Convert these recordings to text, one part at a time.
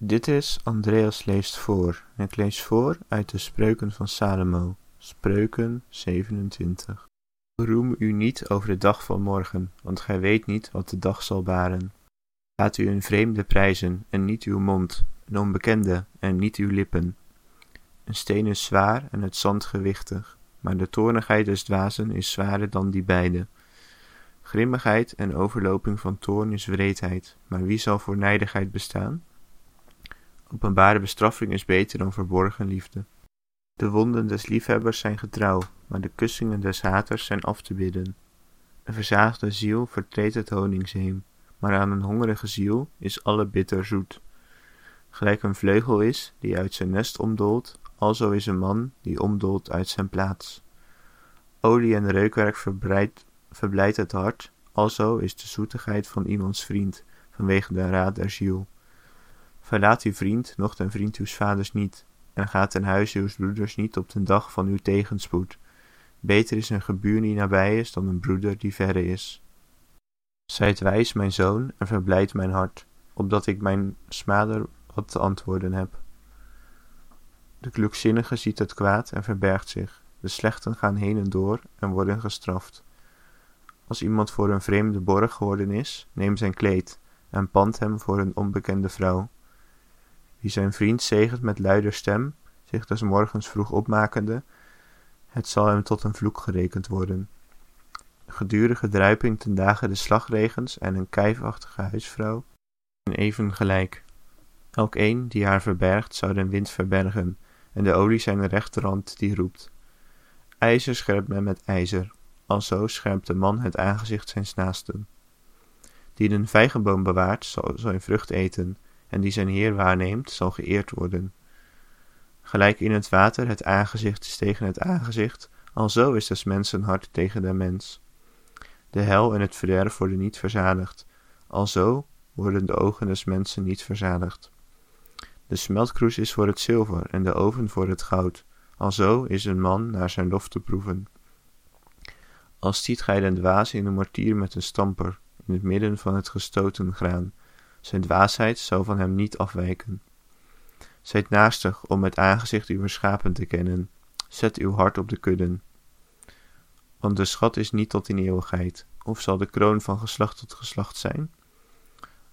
Dit is Andreas leest voor. Ik lees voor uit de Spreuken van Salomo, Spreuken 27. Roem u niet over de dag van morgen, want gij weet niet wat de dag zal baren. Laat u een vreemde prijzen en niet uw mond, een onbekende en niet uw lippen. Een steen is zwaar en het zand gewichtig, maar de toornigheid des dwazen is zwaarder dan die beide. Grimmigheid en overloping van toorn is wreedheid, maar wie zal voor nijdigheid bestaan? Openbare bestraffing is beter dan verborgen liefde. De wonden des liefhebbers zijn getrouw, maar de kussingen des haters zijn af te bidden. Een verzaagde ziel vertreedt het honingsheem, maar aan een hongerige ziel is alle bitter zoet. Gelijk een vleugel is die uit zijn nest omdoolt, alzo is een man die omdoolt uit zijn plaats. Olie en reukwerk verblijdt het hart, alzo is de zoetigheid van iemands vriend, vanwege de raad der ziel. Verlaat uw vriend, noch den vriend uws vaders niet, en gaat ten huize uws broeders niet op den dag van uw tegenspoed. Beter is een gebuur die nabij is dan een broeder die verre is. Zijt wijs, mijn zoon, en verblijd mijn hart, opdat ik mijn smader wat te antwoorden heb. De klukzinnige ziet het kwaad en verbergt zich. De slechten gaan heen en door en worden gestraft. Als iemand voor een vreemde borg geworden is, neem zijn kleed en pand hem voor een onbekende vrouw. Wie zijn vriend zegent met luider stem, zich des morgens vroeg opmakende, het zal hem tot een vloek gerekend worden. Gedurige druiping ten dagen des slagregens en een kijfachtige huisvrouw zijn even gelijk. Elk een die haar verbergt, zou den wind verbergen, en de olie zijn rechterhand die roept. IJzer scherpt men met ijzer, alzo scherpt de man het aangezicht zijns naasten. Die een vijgenboom bewaart, zal zijn vrucht eten, en die zijn Heer waarneemt, zal geëerd worden. Gelijk in het water het aangezicht is tegen het aangezicht, alzo is des mensen hart tegen de mens. De hel en het verderf worden niet verzadigd, alzo worden de ogen des mensen niet verzadigd. De smeltkroes is voor het zilver en de oven voor het goud, alzo is een man naar zijn lof te proeven. Als ziet gij den dwaas in een mortier met een stamper, in het midden van het gestoten graan, zijn dwaasheid zou van hem niet afwijken. Zijt naastig om het aangezicht uw schapen te kennen. Zet uw hart op de kudden. Want de schat is niet tot in eeuwigheid, of zal de kroon van geslacht tot geslacht zijn?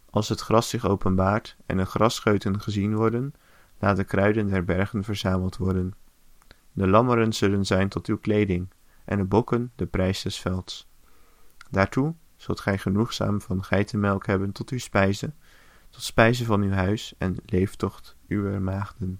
Als het gras zich openbaart en de grasscheuten gezien worden, laat de kruiden der bergen verzameld worden. De lammeren zullen zijn tot uw kleding, en de bokken de prijs des velds. Daartoe zult gij genoegzaam van geitenmelk hebben tot uw spijze, tot spijze van uw huis en leeftocht uwer maagden.